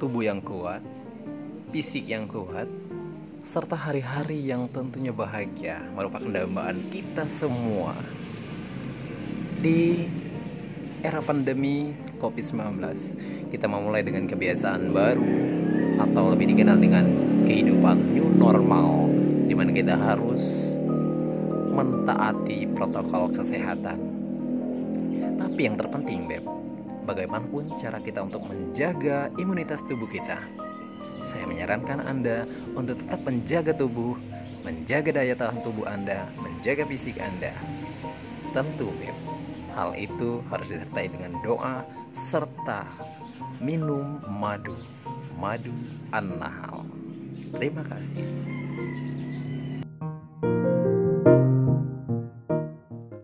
tubuh yang kuat, fisik yang kuat, serta hari-hari yang tentunya bahagia merupakan dambaan kita semua. Di era pandemi COVID-19, kita memulai dengan kebiasaan baru atau lebih dikenal dengan kehidupan new normal di mana kita harus mentaati protokol kesehatan. Tapi yang terpenting, Beb, bagaimanapun cara kita untuk menjaga imunitas tubuh kita. Saya menyarankan Anda untuk tetap menjaga tubuh, menjaga daya tahan tubuh Anda, menjaga fisik Anda. Tentu, Beb, hal itu harus disertai dengan doa serta minum madu, madu an-nahal. Terima kasih.